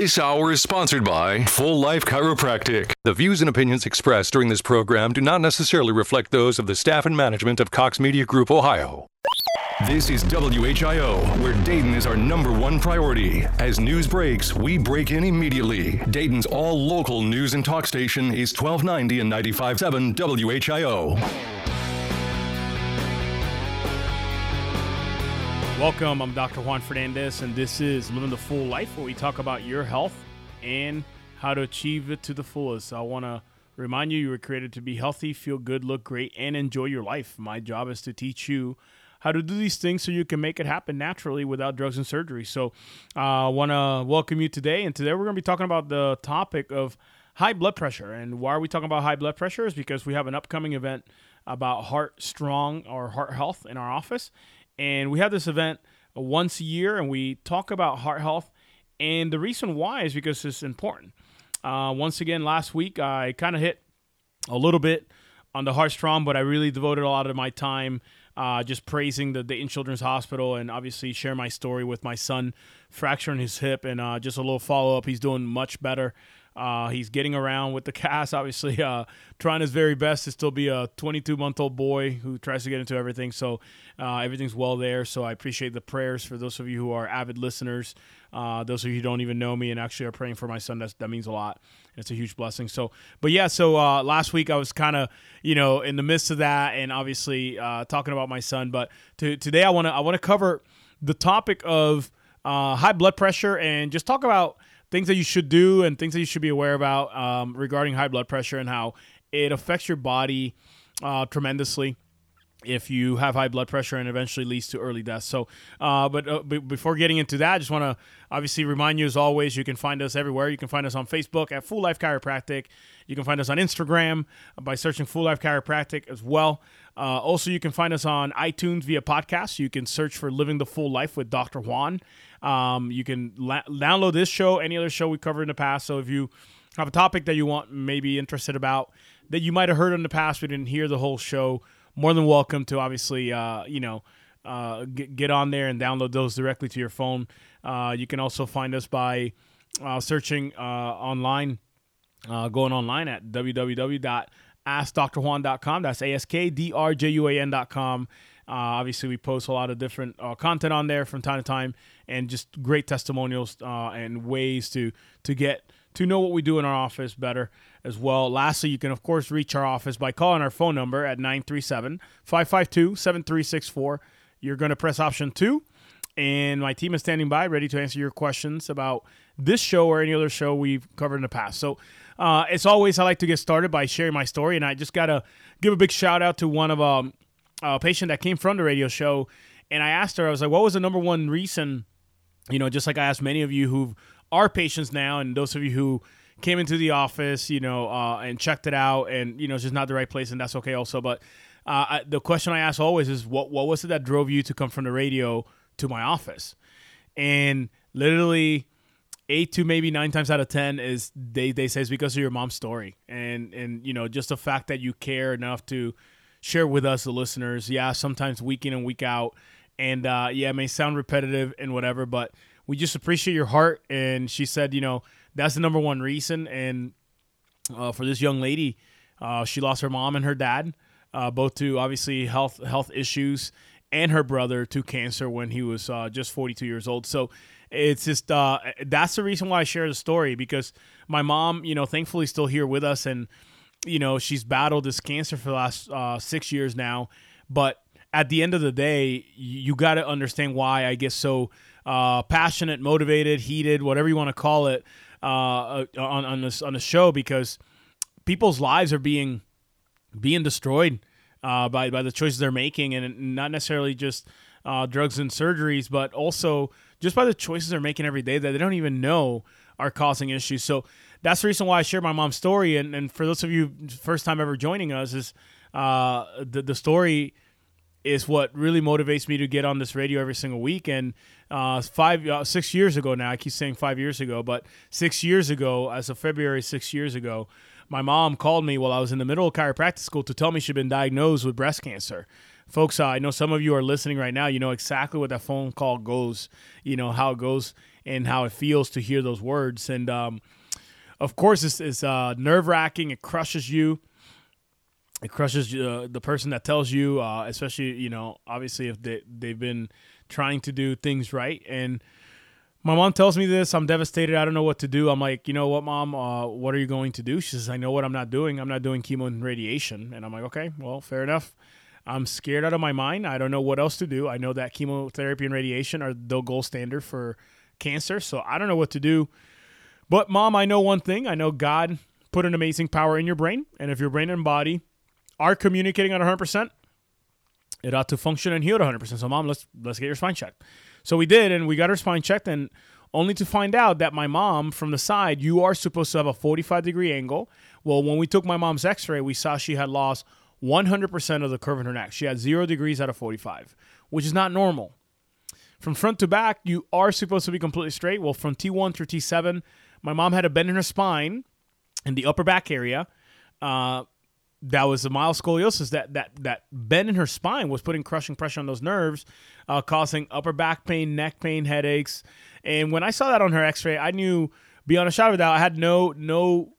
This hour is sponsored by Full Life Chiropractic. The views and opinions expressed during this program do not necessarily reflect those of the staff and management of Cox Media Group Ohio. This is WHIO, where Dayton is our number one priority. As news breaks, we break in immediately. Dayton's all local news and talk station is 1290 and 95.7 WHIO. Welcome, I'm Dr. Juan Fernandez, and this is Living the Full Life, where we talk about your health and how to achieve it to the fullest. I want to remind you you were created to be healthy, feel good, look great, and enjoy your life. My job is to teach you how to do these things so you can make it happen naturally without drugs and surgery. So, I uh, want to welcome you today, and today we're going to be talking about the topic of high blood pressure. And why are we talking about high blood pressure? Is because we have an upcoming event about heart strong or heart health in our office and we have this event once a year, and we talk about heart health. And the reason why is because it's important. Uh, once again, last week I kind of hit a little bit on the heart strong, but I really devoted a lot of my time uh, just praising the Dayton Children's Hospital and obviously share my story with my son fracturing his hip and uh, just a little follow up. He's doing much better. Uh, he's getting around with the cast, obviously, uh, trying his very best to still be a 22 month old boy who tries to get into everything. So uh, everything's well there. So I appreciate the prayers for those of you who are avid listeners. Uh, those of you who don't even know me and actually are praying for my son, that's, that means a lot. It's a huge blessing. So, but yeah, so uh, last week I was kind of, you know, in the midst of that and obviously uh, talking about my son. But to, today I want to I want to cover the topic of high blood pressure and just talk about things that you should do and things that you should be aware about um, regarding high blood pressure and how it affects your body uh, tremendously if you have high blood pressure and eventually leads to early death. So, uh, but uh, b- before getting into that, I just want to obviously remind you, as always, you can find us everywhere. You can find us on Facebook at Full Life Chiropractic. You can find us on Instagram by searching Full Life Chiropractic as well. Uh, also, you can find us on iTunes via podcast. You can search for Living the Full Life with Dr. Juan. Um, you can la- download this show, any other show we covered in the past. So if you have a topic that you want, maybe interested about, that you might have heard in the past, but didn't hear the whole show, more than welcome to obviously, uh, you know, uh, get, get on there and download those directly to your phone. Uh, you can also find us by uh, searching uh, online, uh, going online at www.askdrjuan.com. That's A S K D R J U A N.com. Uh, obviously, we post a lot of different uh, content on there from time to time, and just great testimonials uh, and ways to to get to know what we do in our office better as well. Lastly, you can of course reach our office by calling our phone number at 937-552-7364. You're going to press option 2 and my team is standing by ready to answer your questions about this show or any other show we've covered in the past. So, uh, as always, I like to get started by sharing my story, and I just got to give a big shout out to one of um, a patient that came from the radio show, and I asked her, I was like, what was the number one reason? You know, just like I asked many of you who are patients now, and those of you who came into the office, you know, uh, and checked it out, and you know, it's just not the right place, and that's okay also. But uh, I, the question I ask always is, what what was it that drove you to come from the radio to my office? And literally, eight to maybe nine times out of ten is they they say it's because of your mom's story, and and you know, just the fact that you care enough to share with us, the listeners. Yeah, sometimes week in and week out. And uh, yeah, it may sound repetitive and whatever, but we just appreciate your heart. And she said, you know, that's the number one reason. And uh, for this young lady, uh, she lost her mom and her dad, uh, both to obviously health health issues, and her brother to cancer when he was uh, just 42 years old. So it's just uh, that's the reason why I share the story because my mom, you know, thankfully still here with us and you know, she's battled this cancer for the last six years now. But at the end of the day, you, got to understand why I get so uh, passionate, motivated, heated, whatever you want to call it, uh, uh, on on this on the show because people's lives are being being destroyed uh, by by the choices they're making, and not necessarily just uh, drugs and surgeries, but also just by the choices they're making every day that they don't even know are causing issues. So that's the reason why I share my mom's story. And, and for those of you first time ever joining us, is uh, the the story is what really motivates me to get on this radio every single week. And uh, five, uh, six years ago now, I keep saying five years ago, but six years ago, as of February, six years ago, my mom called me while I was in the middle of chiropractic school to tell me she'd been diagnosed with breast cancer. Folks, uh, I know some of you are listening right now. You know exactly what that phone call goes, you know, how it goes. and how it feels to hear those words. And um, of course, it's, it's uh, nerve wracking. It crushes you. It crushes uh, the person that tells you, uh, especially you know, obviously if they they've been trying to do things right and my mom tells me this. I'm devastated. I don't know what to do. I'm like, you know what, mom? Uh, what are you going to do? She says, I know what I'm not doing. I'm not doing chemo and radiation. And I'm like, okay, well, fair enough. I'm scared out of my mind. I don't know what else to do. I know that chemotherapy and radiation are the gold standard for cancer. So I don't know what to do. But, mom, I know one thing. I know God put an amazing power in your brain. And if your brain and body are communicating at 100%, it ought to function and heal at 100%. So, mom, let's let's get your spine checked. So we did, and we got her spine checked, and only to find out that my mom, from the side, you are supposed to have a 45 degree angle. Well, when we took my mom's x ray, we saw she had lost 100% of the curve in her neck. She had zero degrees out of 45, which is not normal. From front to back, you are supposed to be completely straight. Well, from T1 through T7, my mom had a bend in her spine in the upper back area. Uh, that was the mild scoliosis. That that that bend in her spine was putting crushing pressure on those nerves, uh, causing upper back pain, neck pain, headaches. And when I saw that on her X-ray, I knew beyond a shadow of a doubt, I had no no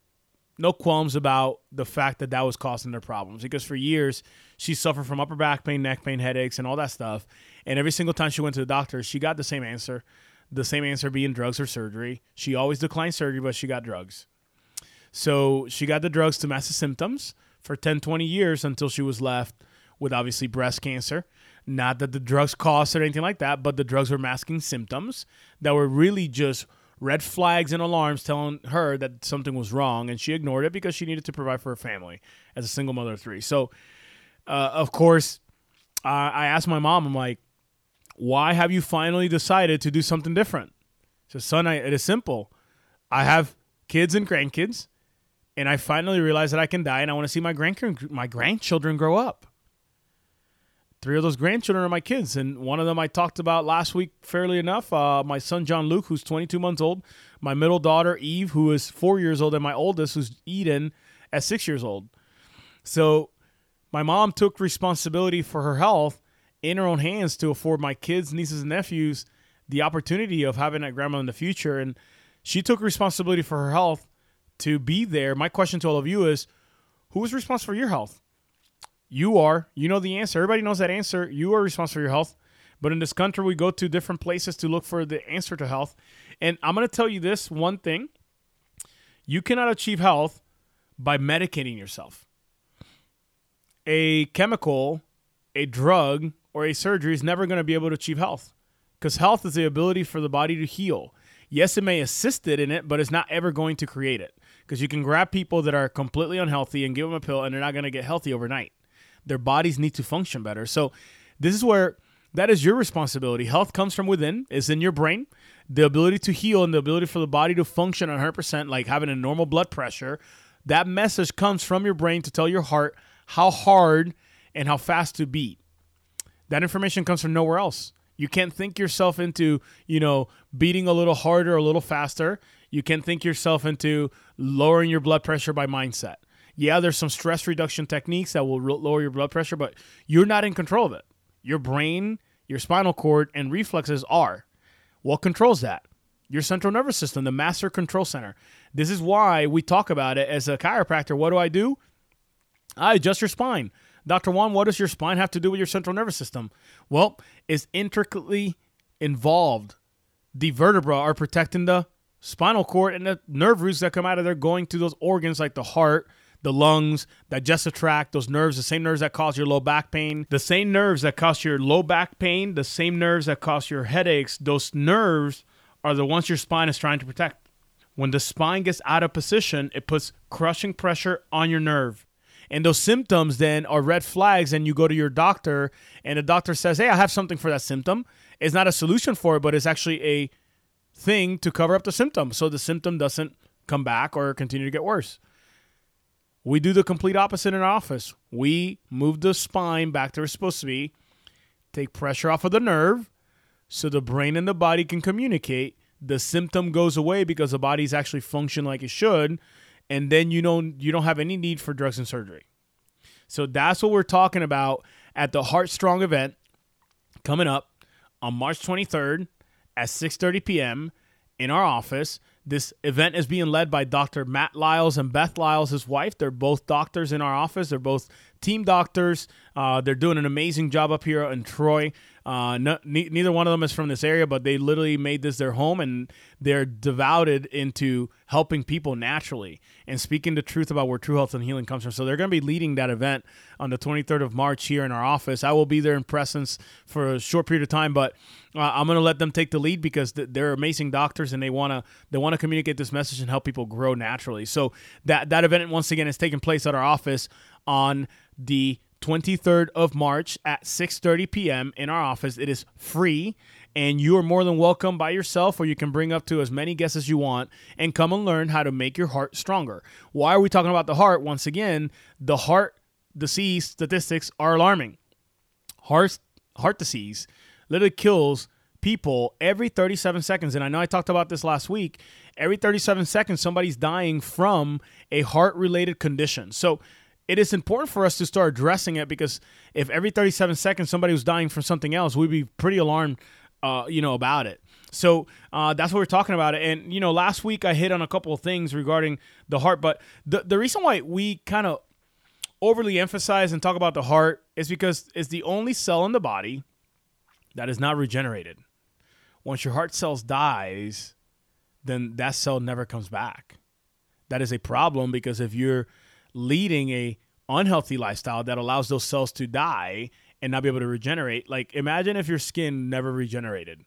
no qualms about the fact that that was causing their problems because for years she suffered from upper back pain, neck pain, headaches, and all that stuff. And every single time she went to the doctor, she got the same answer, the same answer being drugs or surgery. She always declined surgery, but she got drugs. So she got the drugs to mask the symptoms for 10, 20 years until she was left with obviously breast cancer. Not that the drugs caused or anything like that, but the drugs were masking symptoms that were really just red flags and alarms telling her that something was wrong, and she ignored it because she needed to provide for her family as a single mother of three. So, uh, of course, uh, I asked my mom, I'm like, why have you finally decided to do something different? So, son, I, it is simple. I have kids and grandkids and I finally realized that I can die, and I want to see my grand my grandchildren grow up. Three of those grandchildren are my kids, and one of them I talked about last week fairly enough. Uh, my son John Luke, who's 22 months old, my middle daughter Eve, who is four years old, and my oldest, who's Eden, at six years old. So, my mom took responsibility for her health in her own hands to afford my kids, nieces, and nephews the opportunity of having a grandma in the future, and she took responsibility for her health to be there. My question to all of you is who is responsible for your health? You are. You know the answer. Everybody knows that answer. You are responsible for your health. But in this country, we go to different places to look for the answer to health. And I'm going to tell you this one thing you cannot achieve health by medicating yourself. A chemical, a drug, or a surgery is never going to be able to achieve health because health is the ability for the body to heal. Yes, it may assist it in it, but it's not ever going to create it because you can grab people that are completely unhealthy and give them a pill and they're not going to get healthy overnight. Their bodies need to function better. So this is where that is your responsibility. Health comes from within, it's in your brain. The ability to heal and the ability for the body to function 100%, like having a normal blood pressure, that message comes from your brain to tell your heart how hard and how fast to beat. That information comes from nowhere else. You can't think yourself into, you know, beating a little harder, a little faster. You can think yourself into lowering your blood pressure by mindset. Yeah, there's some stress reduction techniques that will lower your blood pressure, but you're not in control of it. Your brain, your spinal cord, and reflexes are. What controls that? Your central nervous system, the master control center. This is why we talk about it as a chiropractor. What do I do? I adjust your spine. Dr. Juan, what does your spine have to do with your central nervous system? Well, it's intricately involved. The vertebra are protecting the spinal cord and the nerve roots that come out of there going to those organs like the heart, the lungs, digestive tract, those nerves, the same nerves that cause your low back pain, the same nerves that cause your low back pain, the same nerves that cause your headaches, those nerves are the ones your spine is trying to protect. When the spine gets out of position, it puts crushing pressure on your nerve. And those symptoms then are red flags, and you go to your doctor, and the doctor says, Hey, I have something for that symptom. It's not a solution for it, but it's actually a thing to cover up the symptom so the symptom doesn't come back or continue to get worse. We do the complete opposite in our office. We move the spine back to where it's supposed to be, take pressure off of the nerve so the brain and the body can communicate. The symptom goes away because the body's actually functioning like it should, and then you don't you don't have any need for drugs and surgery. So that's what we're talking about at the Heart Strong event coming up on March 23rd at 6:30 p.m. in our office. This event is being led by Dr. Matt Lyles and Beth Lyles, his wife. They're both doctors in our office. They're both team doctors. Uh, they're doing an amazing job up here in Troy. Uh, no, ne- neither one of them is from this area, but they literally made this their home and they're devoted into helping people naturally and speaking the truth about where true health and healing comes from. So they're going to be leading that event on the 23rd of March here in our office. I will be there in presence for a short period of time, but uh, I'm going to let them take the lead because they're amazing doctors and they want to they want to communicate this message and help people grow naturally. So that that event once again is taking place at our office on the 23rd of March at 6:30 p.m. in our office. It is free and you are more than welcome by yourself or you can bring up to as many guests as you want and come and learn how to make your heart stronger. Why are we talking about the heart? Once again, the heart disease statistics are alarming. Heart heart disease literally kills people every 37 seconds and I know I talked about this last week. Every 37 seconds somebody's dying from a heart related condition. So it is important for us to start addressing it because if every 37 seconds somebody was dying from something else, we'd be pretty alarmed, uh, you know, about it. So uh, that's what we're talking about. And you know, last week I hit on a couple of things regarding the heart, but the the reason why we kind of overly emphasize and talk about the heart is because it's the only cell in the body that is not regenerated. Once your heart cells dies, then that cell never comes back. That is a problem because if you're leading a unhealthy lifestyle that allows those cells to die and not be able to regenerate. Like imagine if your skin never regenerated.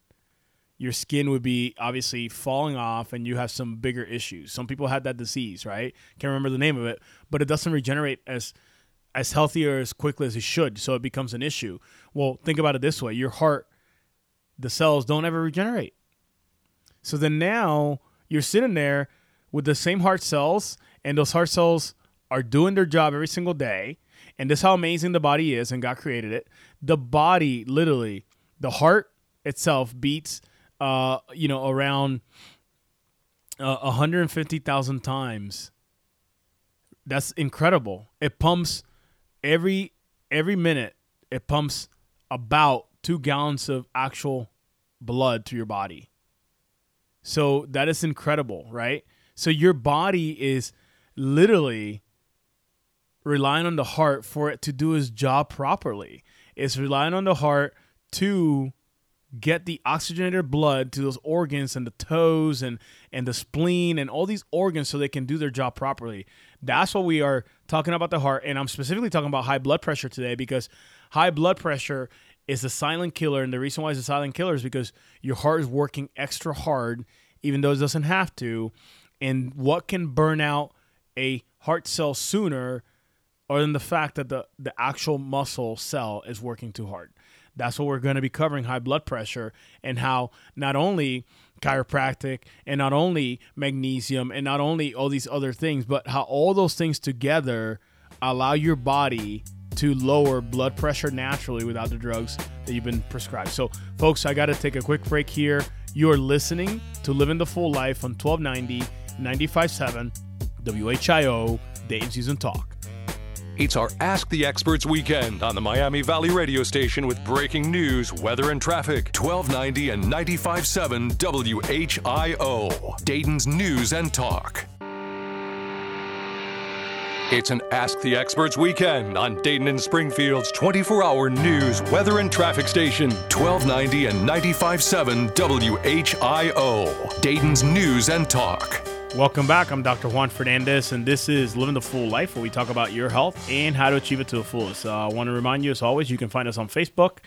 Your skin would be obviously falling off and you have some bigger issues. Some people had that disease, right? Can't remember the name of it, but it doesn't regenerate as as healthy or as quickly as it should, so it becomes an issue. Well, think about it this way. Your heart the cells don't ever regenerate. So then now you're sitting there with the same heart cells and those heart cells are doing their job every single day, and this is how amazing the body is, and God created it. The body, literally, the heart itself beats, uh, you know, around uh, 150,000 times. That's incredible. It pumps every every minute. It pumps about two gallons of actual blood to your body. So that is incredible, right? So your body is literally relying on the heart for it to do its job properly. It's relying on the heart to get the oxygenated blood to those organs and the toes and and the spleen and all these organs so they can do their job properly. That's what we are talking about the heart and I'm specifically talking about high blood pressure today because high blood pressure is a silent killer and the reason why it's a silent killer is because your heart is working extra hard even though it doesn't have to and what can burn out a heart cell sooner other than the fact that the, the actual muscle cell is working too hard. That's what we're going to be covering high blood pressure and how not only chiropractic and not only magnesium and not only all these other things, but how all those things together allow your body to lower blood pressure naturally without the drugs that you've been prescribed. So, folks, I got to take a quick break here. You're listening to Living the Full Life on 1290 957 WHIO Dayton Season Talk. It's our Ask the Experts weekend on the Miami Valley radio station with breaking news, weather, and traffic. 1290 and 95.7 WHIO. Dayton's News and Talk. It's an Ask the Experts weekend on Dayton and Springfield's 24 hour news, weather, and traffic station. 1290 and 95.7 WHIO. Dayton's News and Talk. Welcome back. I'm Dr. Juan Fernandez, and this is Living the Full Life, where we talk about your health and how to achieve it to the fullest. Uh, I want to remind you, as always, you can find us on Facebook,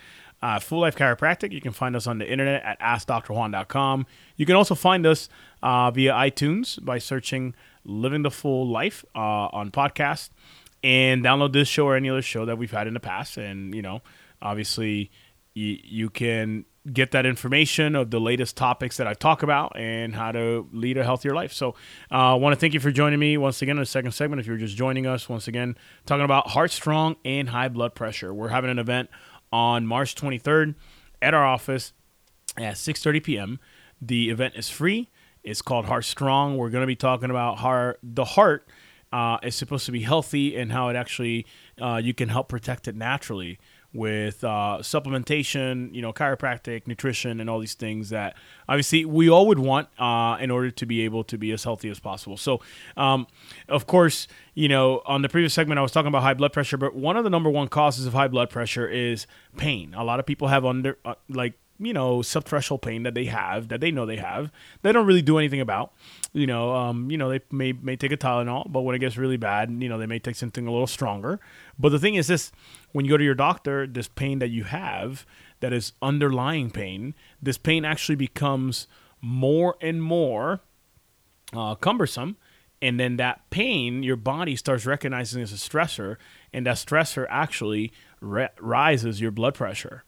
uh, Full Life Chiropractic. You can find us on the internet at AskDrJuan.com. You can also find us uh, via iTunes by searching Living the Full Life uh, on podcast and download this show or any other show that we've had in the past. And, you know, obviously, you, you can get that information of the latest topics that I talk about and how to lead a healthier life. So, I uh, want to thank you for joining me once again in the second segment. If you're just joining us, once again, talking about heart strong and high blood pressure. We're having an event on March 23rd at our office at 6:30 p.m. The event is free. It's called Heart Strong. We're going to be talking about how the heart uh, is supposed to be healthy and how it actually uh, you can help protect it naturally with uh, supplementation, you know, chiropractic, nutrition, and all these things that obviously we all would want uh, in order to be able to be as healthy as possible. So, um, of course, you know, on the previous segment, I was talking about high blood pressure, but one of the number one causes of high blood pressure is pain. A lot of people have under, uh, like, you know, subthreshold pain that they have, that they know they have, they don't really do anything about. You know, um, you know, they may may take a Tylenol, but when it gets really bad, you know, they may take something a little stronger. But the thing is this when you go to your doctor, this pain that you have that is underlying pain, this pain actually becomes more and more uh, cumbersome. And then that pain, your body starts recognizing as a stressor, and that stressor actually re- rises your blood pressure.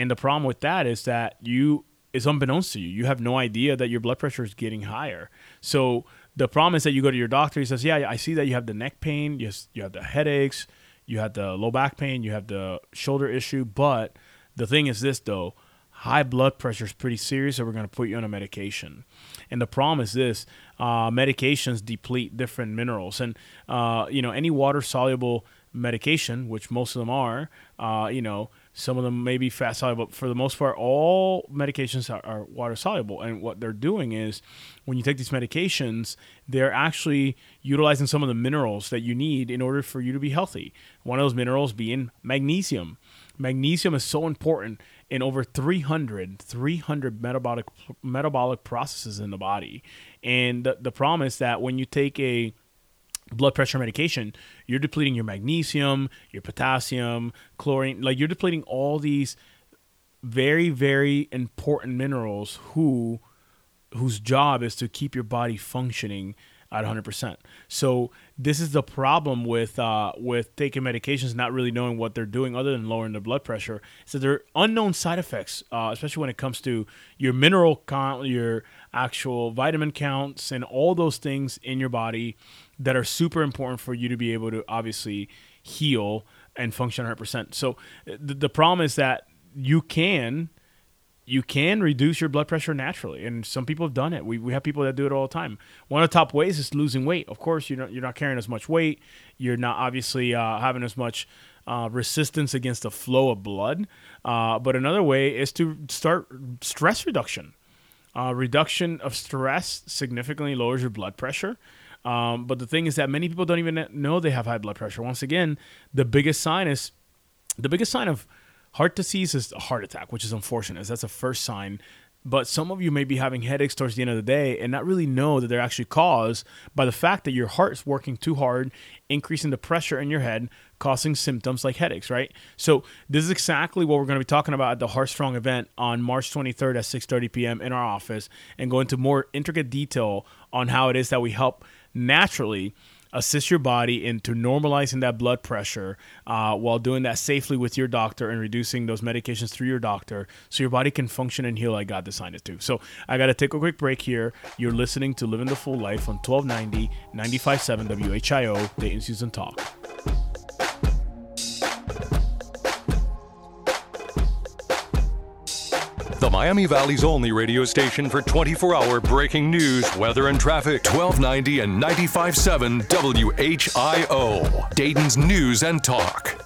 And the problem with that is that you is unbeknownst to you. You have no idea that your blood pressure is getting higher. So the problem is that you go to your doctor. He says, "Yeah, I see that you have the neck pain. Yes, you have the headaches. You have the low back pain. You have the shoulder issue. But the thing is this, though." High blood pressure is pretty serious, so we're going to put you on a medication. And the problem is this: uh, medications deplete different minerals, and uh, you know any water soluble medication, which most of them are, uh, you know, some of them may be fat soluble, but for the most part, all medications are, are, water soluble. And what they're doing is when you take these medications, they're actually utilizing some of the minerals that you need in order for you to be healthy. One of those minerals being magnesium. Magnesium is so important in over 300, 300 metabolic metabolic processes in the body. And the, the problem is that when you take a blood pressure medication, you're depleting your magnesium, your potassium, chlorine, like you're depleting all these very very important minerals who whose job is to keep your body functioning at 100%. So this is the problem with uh, with taking medications, not really knowing what they're doing other than lowering the blood pressure. So there are unknown side effects, uh, especially when it comes to your mineral your actual vitamin counts, and all those things in your body that are super important for you to be able to obviously heal and function 100%. So the, the problem is that you can you can reduce your blood pressure naturally and some people have done it. We, we have people that do it all the time. One of the top ways is losing weight. Of course you're not, you're not carrying as much weight. You're not obviously uh, having as much uh, resistance against the flow of blood. Uh, but another way is to start stress reduction uh, reduction of stress significantly lowers your blood pressure um, but the thing is that many people don't even know they have high blood pressure once again the biggest sign is the biggest sign of Heart disease is a heart attack, which is unfortunate. That's a first sign. But some of you may be having headaches towards the end of the day and not really know that they're actually caused by the fact that your heart is working too hard, increasing the pressure in your head, causing symptoms like headaches, right? So this is exactly what we're going to be talking about at the Heart Strong event on March 23rd at 6:30 p.m. in our office and go into more intricate detail on how it is that we help naturally assist your body into normalizing that blood pressure uh, while doing that safely with your doctor and reducing those medications through your doctor so your body can function and heal like God designed it to. So I got to take a quick break here. You're listening to Living the Full Life on 1290 957 WHIO, Dayton Season Talk. The Miami Valley's only radio station for 24 hour breaking news, weather, and traffic. 1290 and 95.7 WHIO. Dayton's News and Talk.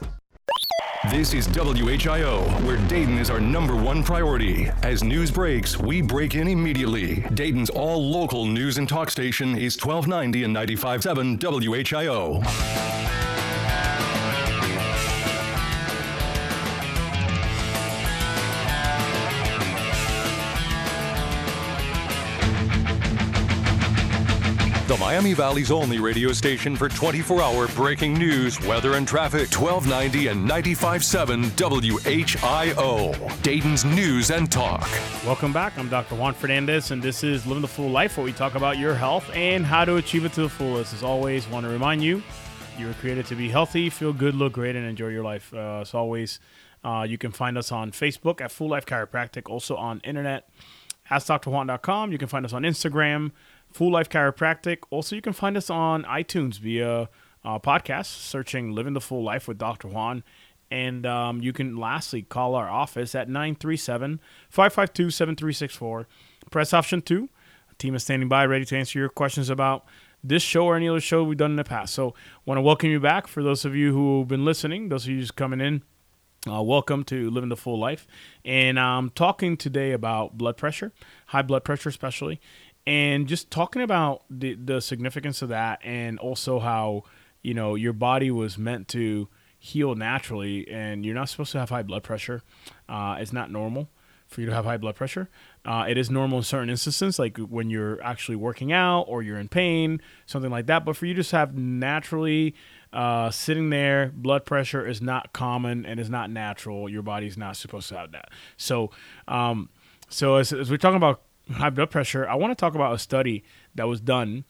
This is WHIO, where Dayton is our number one priority. As news breaks, we break in immediately. Dayton's all local news and talk station is 1290 and 95.7 WHIO. Miami Valley's only radio station for 24 hour breaking news, weather, and traffic. 1290 and 95.7 WHIO. Dayton's News and Talk. Welcome back. I'm Dr. Juan Fernandez, and this is Living the Full Life, where we talk about your health and how to achieve it to the fullest. As always, want to remind you, you were created to be healthy, feel good, look great, and enjoy your life. Uh, as always, uh, you can find us on Facebook at Full Life Chiropractic, also on internet, AskDrJuan.com. You can find us on Instagram, Full Life Chiropractic. Also, you can find us on iTunes via uh, podcast, searching Living the Full Life with Dr. Juan. And um, you can lastly call our office at 937 552 7364. Press option two. A team is standing by ready to answer your questions about this show or any other show we've done in the past. So, want to welcome you back. For those of you who have been listening, those of you just coming in, Uh, welcome to Living the Full Life. And I'm talking today about blood pressure, high blood pressure, especially, and just talking about the, the significance of that and also how, you know, your body was meant to heal naturally and you're not supposed to have high blood pressure. Uh, it's not normal for you to have high blood pressure. Uh, it is normal in certain instances, like when you're actually working out or you're in pain, something like that. But for you to just have naturally uh, sitting there, blood pressure is not common and is not natural. Your body's not supposed to have that. So, um, so as, as we're talking about high blood pressure, I want to talk about a study that was done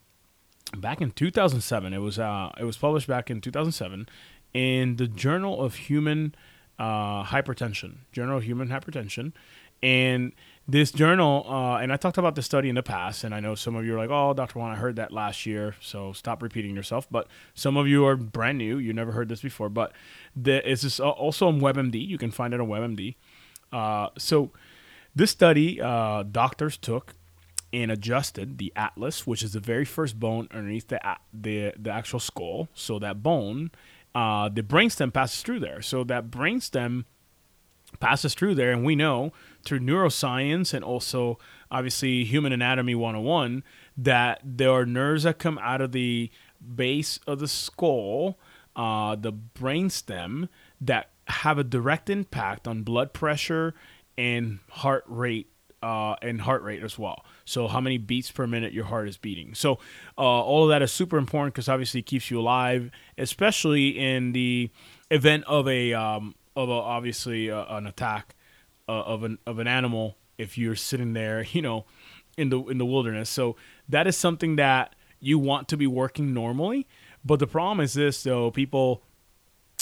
back in 2007. It was uh, it was published back in 2007 in the Journal of Human uh, Hypertension. Journal of Human Hypertension, and this journal, uh, and I talked about this study in the past, and I know some of you are like, "Oh, Dr. Juan, I heard that last year," so stop repeating yourself. But some of you are brand new; you never heard this before. But the, it's also on WebMD. You can find it on WebMD. Uh, so this study, uh, doctors took and adjusted the atlas, which is the very first bone underneath the the the actual skull. So that bone, uh, the brainstem passes through there. So that brainstem passes through there, and we know through neuroscience and also obviously human anatomy 101 that there are nerves that come out of the base of the skull, uh, the brainstem, that have a direct impact on blood pressure and heart rate. Uh, and heart rate as well. So, how many beats per minute your heart is beating. So, uh, all of that is super important because obviously it keeps you alive, especially in the event of a um, of a, obviously uh, an attack uh, of an of an animal if you're sitting there, you know, in the in the wilderness. So that is something that you want to be working normally. But the problem is this though, people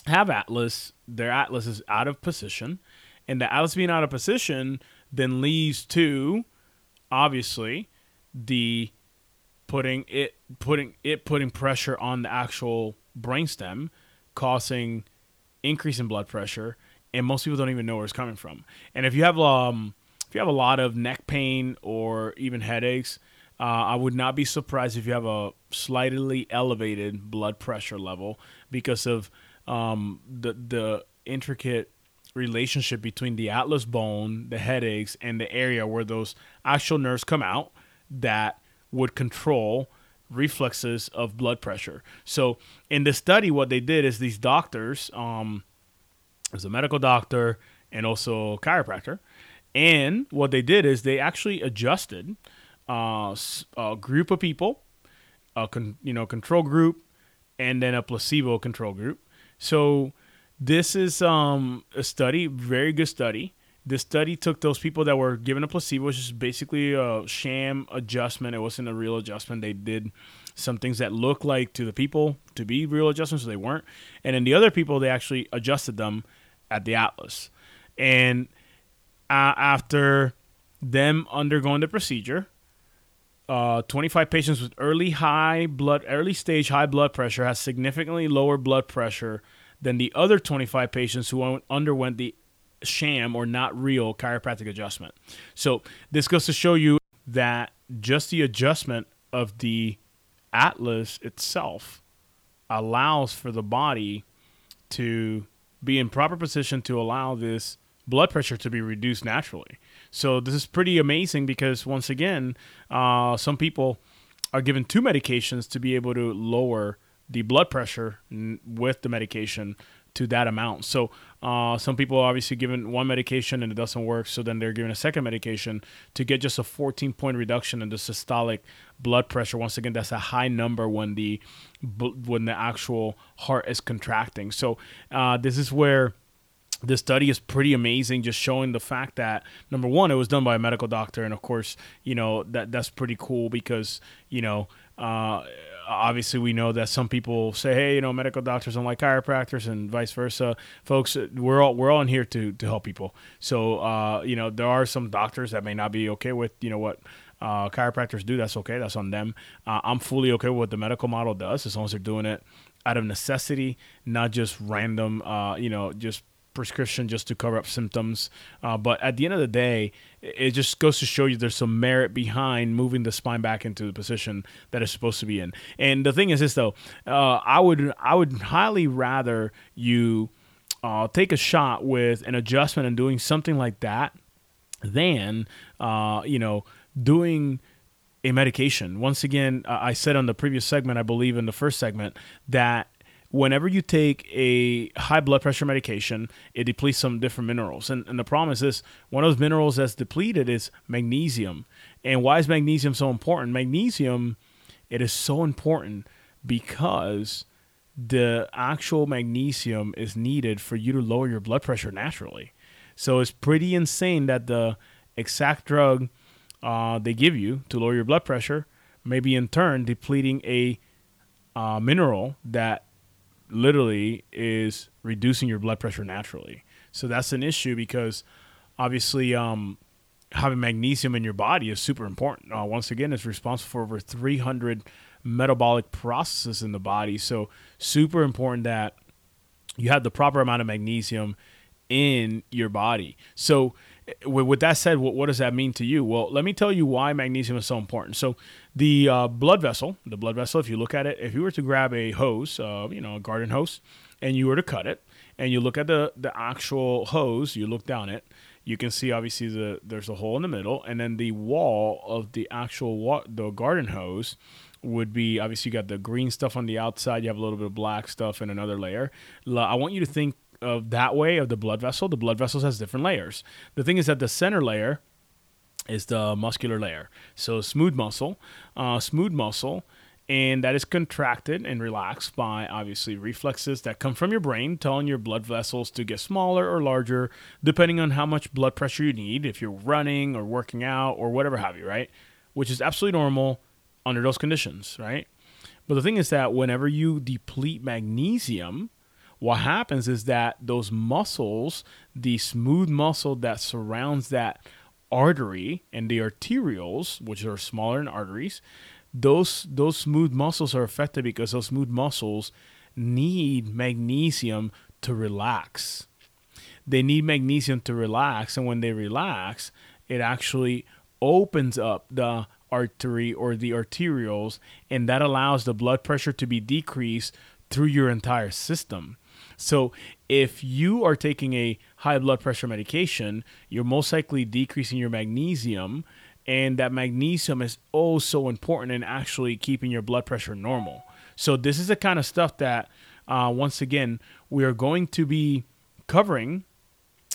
have Atlas, their Atlas is out of position, and the Atlas being out of position then leads to obviously the putting it putting it putting pressure on the actual brainstem, causing increase in blood pressure and most people don't even know where it's coming from. And if you have um, if you have a lot of neck pain or even headaches, uh, I would not be surprised if you have a slightly elevated blood pressure level because of um, the the intricate relationship between the atlas bone, the headaches, and the area where those actual nerves come out that would control reflexes of blood pressure. So in the study, what they did is these doctors, um, as a medical doctor and also chiropractor. And what they did is they actually adjusted uh, a group of people, a con- you know control group, and then a placebo control group. So this is um, a study, very good study. The study took those people that were given a placebo, which is basically a sham adjustment. It wasn't a real adjustment. They did some things that looked like to the people to be real adjustments, so they weren't. And then the other people, they actually adjusted them at the Atlas. And uh, after them undergoing the procedure, uh, 25 patients with early high blood, early stage high blood pressure has significantly lower blood pressure than the other 25 patients who underwent the sham or not real chiropractic adjustment. So this goes to show you that just the adjustment of the atlas itself allows for the body to be in proper position to allow this blood pressure to be reduced naturally. So this is pretty amazing because once again, uh, some people are given two medications to be able to lower the blood pressure with the medication to that amount. So uh, some people are obviously given one medication and it doesn't work, so then they're given a second medication to get just a 14 point reduction in the systolic blood pressure. Once again, that's a high number when the when the actual heart is contracting. So uh, this is where this study is pretty amazing just showing the fact that number one it was done by a medical doctor and of course you know that that's pretty cool because you know uh, obviously we know that some people say, hey, you know, medical doctors don't like chiropractors and vice versa. Folks, we're all we're all in here to to help people. So uh, you know, there are some doctors that may not be okay with you know what uh, chiropractors do. That's okay. That's on them. Uh, I'm fully okay with what the medical model does as long as they're doing it out of necessity, not just random. Uh, you know, just prescription just to cover up symptoms. Uh, but at the end of the day, it just goes to show you there's some merit behind moving the spine back into the position that it's supposed to be in. And the thing is this though, uh, I would I would highly rather you uh, take a shot with an adjustment and doing something like that than uh, you know doing a medication. Once again, I said on the previous segment, I believe in the first segment, that whenever you take a high blood pressure medication, it depletes some different minerals. And, and the problem is this one of those minerals that's depleted is magnesium. And why is magnesium so important? Magnesium, it is so important because the actual magnesium is needed for you to lower your blood pressure naturally. So it's pretty insane that the exact drug uh, they give you to lower your blood pressure may be in turn depleting a uh, mineral that literally is reducing your blood pressure naturally. So that's an issue because obviously um, having magnesium in your body is super important. Uh, once again, it's responsible for over 300 metabolic processes in the body. So super important that you have the proper amount of magnesium in your body. So with that said, what, does that mean to you? Well, let me tell you why magnesium is so important. So, the uh, blood vessel, the blood vessel, if you look at it, if you were to grab a hose, uh, you know, a garden hose, and you were to cut it, and you look at the the actual hose, you look down it, you can see obviously the there's a hole in the middle, and then the wall of the actual wa- the garden hose would be obviously you got the green stuff on the outside, you have a little bit of black stuff in another layer. I want you to think of that way of the blood vessel. The blood vessels has different layers. The thing is that the center layer is the muscular layer. So smooth muscle, uh, smooth muscle, and that is contracted and relaxed by obviously reflexes that come from your brain, telling your blood vessels to get smaller or larger, depending on how much blood pressure you need, if you're running or working out or whatever have you, right? Which is absolutely normal under those conditions, right? But the thing is that whenever you deplete magnesium, what happens is that those muscles, the smooth muscle that surrounds that artery and the arterioles, which are smaller than arteries, those those smooth muscles are affected because those smooth muscles need magnesium to relax. They need magnesium to relax, and when they relax, it actually opens up the artery or the arterioles, and that allows the blood pressure to be decreased through your entire system. So if you are taking a high blood pressure medication, you're most likely decreasing your magnesium, and that magnesium is oh so important in actually keeping your blood pressure normal. So this is the kind of stuff that, uh, once again, we are going to be covering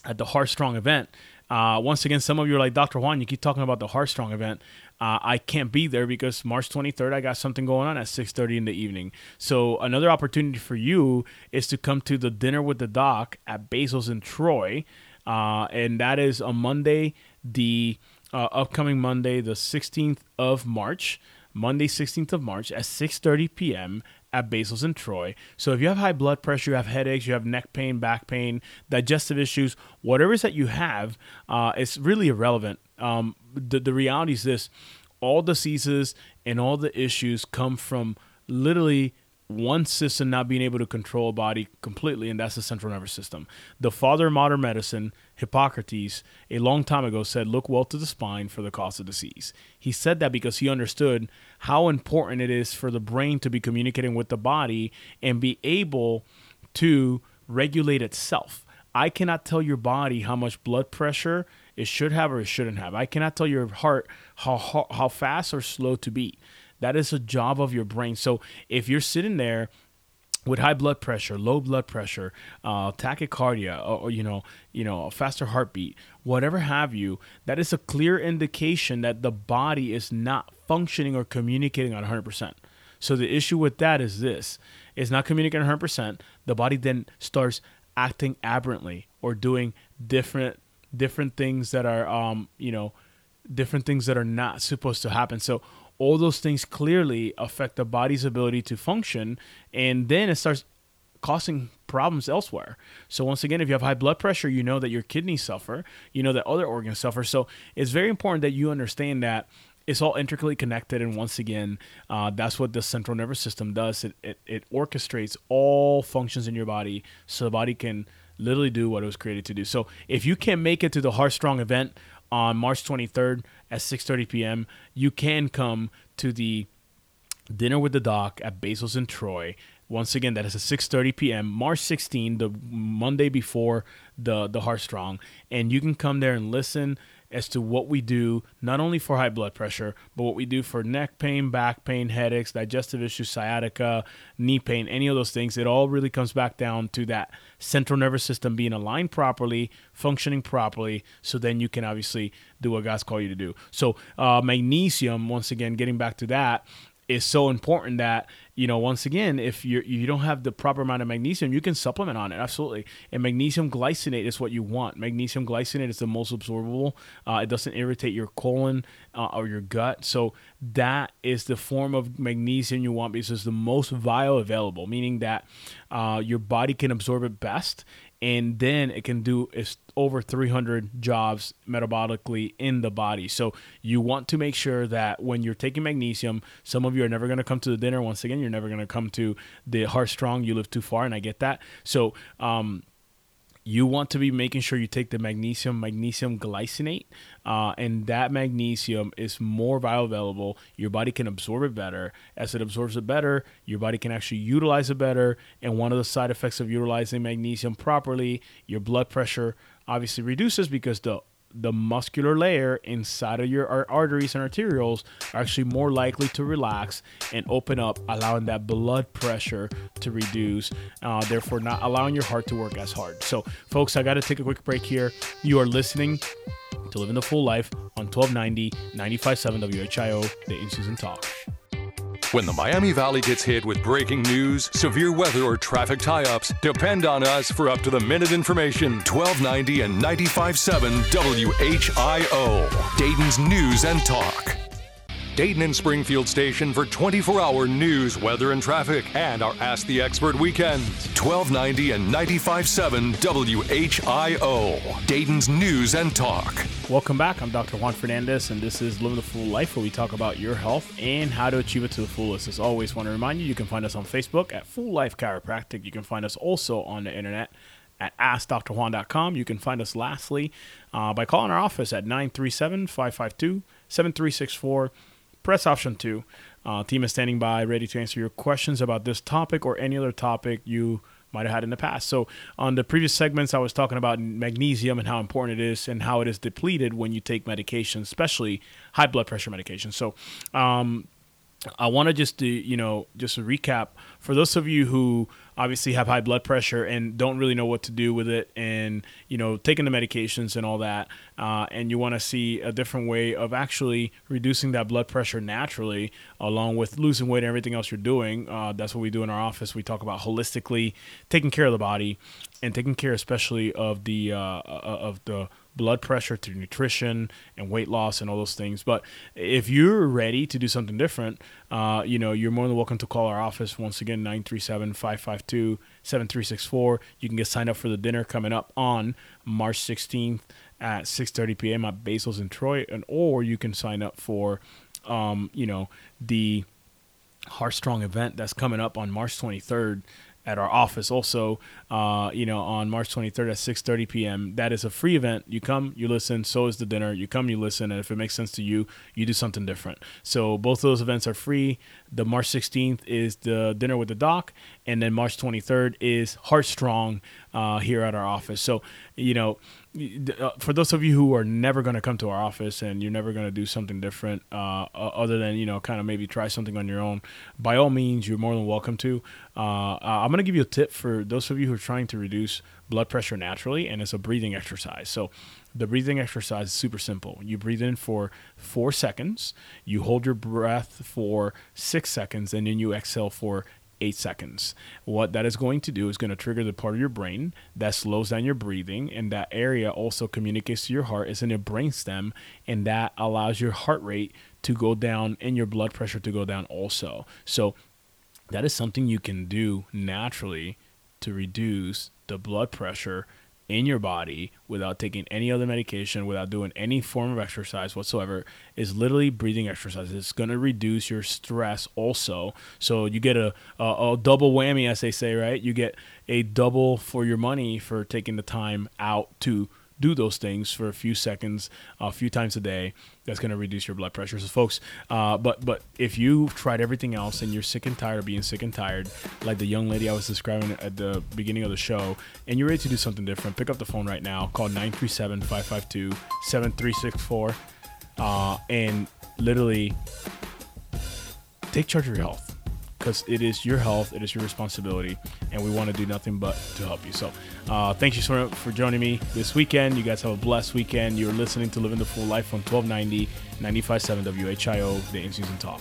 at the Heart Strong event. Uh, once again, some of you are like, Dr. Juan, you keep talking about the Heart Strong event. Uh, I can't be there because March 23rd I got something going on at 6:30 in the evening. So another opportunity for you is to come to the dinner with the doc at Basil's in Troy, uh, and that is on Monday, the uh, upcoming Monday, the 16th of March. Monday, 16th of March at 6:30 p.m. at Basil's in Troy. So if you have high blood pressure, you have headaches, you have neck pain, back pain, digestive issues, whatever it is that you have, uh, it's really irrelevant um, the, the reality is this all diseases and all the issues come from literally one system not being able to control a body completely, and that's the central nervous system. The father of modern medicine, Hippocrates, a long time ago said, Look well to the spine for the cause of disease. He said that because he understood how important it is for the brain to be communicating with the body and be able to regulate itself. I cannot tell your body how much blood pressure it should have or it shouldn't have. I cannot tell your heart how, how, how fast or slow to beat. That is a job of your brain. So if you're sitting there with high blood pressure, low blood pressure, uh, tachycardia, or, or, you know, you know, a faster heartbeat, whatever have you, that is a clear indication that the body is not functioning or communicating on 100%. So the issue with that is this: it's not communicating 100%. The body then starts acting aberrantly or doing different different things that are um, you know different things that are not supposed to happen so all those things clearly affect the body's ability to function and then it starts causing problems elsewhere. So once again if you have high blood pressure you know that your kidneys suffer. You know that other organs suffer. So it's very important that you understand that it's all intricately connected and once again uh, that's what the central nervous system does. It, it, it orchestrates all functions in your body so the body can literally do what it was created to do. So if you can make it to the Heart Strong event on March 23rd at 6:30 p.m., you can come to the dinner with the doc at Basil's in Troy. Once again, that is at 6:30 p.m. March 16, the Monday before the the Heart Strong, and you can come there and listen as to what we do, not only for high blood pressure, but what we do for neck pain, back pain, headaches, digestive issues, sciatica, knee pain, any of those things. It all really comes back down to that central nervous system being aligned properly, functioning properly, so then you can obviously do what God's called you to do. So, uh, magnesium, once again, getting back to that, is so important that you know once again if you you don't have the proper amount of magnesium you can supplement on it absolutely. And magnesium glycinate is what you want. Magnesium glycinate is the most absorbable. Uh, it doesn't irritate your colon uh, or your gut. So that is the form of magnesium you want because it's the most bioavailable meaning that uh, your body can absorb it best and then it can do over 300 jobs metabolically in the body. So you want to make sure that when you're taking magnesium, some of you are never going to come to the dinner. Once again, you're never going to come to the Heart Strong. You live too far, and I get that. So um, you want to be making sure you take the magnesium magnesium glycinate uh, and that magnesium is more bioavailable. Your body can absorb it better. As it absorbs it better your body can actually utilize it better. And one of the side effects of utilizing magnesium properly your blood pressure obviously reduces because the the muscular layer inside of your arteries and arterioles are actually more likely to relax and open up, allowing that blood pressure to reduce, uh, therefore, not allowing your heart to work as hard. So, folks, I got to take a quick break here. You are listening to Living the Full Life on 1290 957 WHIO, the In Season Talk. When the Miami Valley gets hit with breaking news, severe weather, or traffic tie ups, depend on us for up to the minute information. 1290 and 95.7 WHIO, Dayton's News and Talk. Dayton and Springfield station for 24 hour news, weather, and traffic, and our Ask the Expert weekends. 1290 and 95.7 WHIO, Dayton's News and Talk. Welcome back. I'm Dr. Juan Fernandez, and this is Living the Full Life, where we talk about your health and how to achieve it to the fullest. As always, want to remind you, you can find us on Facebook at Full Life Chiropractic. You can find us also on the internet at AskDrJuan.com. You can find us lastly uh, by calling our office at 937 552 7364 press option two. Uh, team is standing by, ready to answer your questions about this topic or any other topic you might have had in the past. So, on the previous segments, I was talking about magnesium and how important it is and how it is depleted when you take medication, especially high blood pressure medication. So, um, I want to just, do, you know, just recap for those of you who obviously have high blood pressure and don't really know what to do with it and you know taking the medications and all that uh, and you want to see a different way of actually reducing that blood pressure naturally along with losing weight and everything else you're doing uh, that's what we do in our office. We talk about holistically taking care of the body and taking care especially of the uh, uh of the blood pressure through nutrition and weight loss and all those things. But if you're ready to do something different, uh, you know, you're more than welcome to call our office. Once again, 937 552 7364. You can get signed up for the dinner coming up on March 16th at 6.30 p.m. at Basil's in Troy. And, or you can sign up for, um, you know, the Heart Strong event that's coming up on March 23rd at our office also uh, you know on march 23rd at 6.30 p.m that is a free event. You come you listen so is the dinner. You come you listen and if it makes sense to you you do something different. So both of those events are free. The march 16th is the dinner with the doc and then march 23rd is heart strong uh, here at our office. So you know for those of you who are never going to come to our office and you're never going to do something different uh, other than you know kind of maybe try something on your own by all means you're more than welcome to. Uh, uh i'm going to give you a tip for those of you who are trying to reduce blood pressure naturally and it's a breathing exercise. So the breathing exercise is super simple. You breathe in for four seconds you hold your breath for six seconds and then you exhale for eight seconds. What that is going to do is going to trigger the part of your brain that slows down your breathing, and that area also communicates to your heart. It's in your brain stem, and that allows your heart rate to go down and your blood pressure to go down also. So that is something you can do naturally to reduce the blood pressure in your body without taking any other medication, without doing any form of exercise whatsoever, is literally breathing exercise. It's going to reduce your stress also. So you get a, a, a, double whammy, as they say, right? You get a double for your money for taking the time out to do those things for a few seconds, a few times a day. That's going to reduce your blood pressure. So, folks, uh, but but if you've tried everything else and you're sick and tired of being sick and tired, like the young lady I was describing at the beginning of the show, and you're ready to do something different, pick up the phone right now. Call 937 552 7364 uh, and literally take charge of your health because it is your health, it is your responsibility, and we want to do nothing but to help you. So, uh, thank you so much for joining me this weekend. You guys have a blessed weekend. You're listening to Living the Full Life on 1290, 95.7 WHIO, the In Season Talk.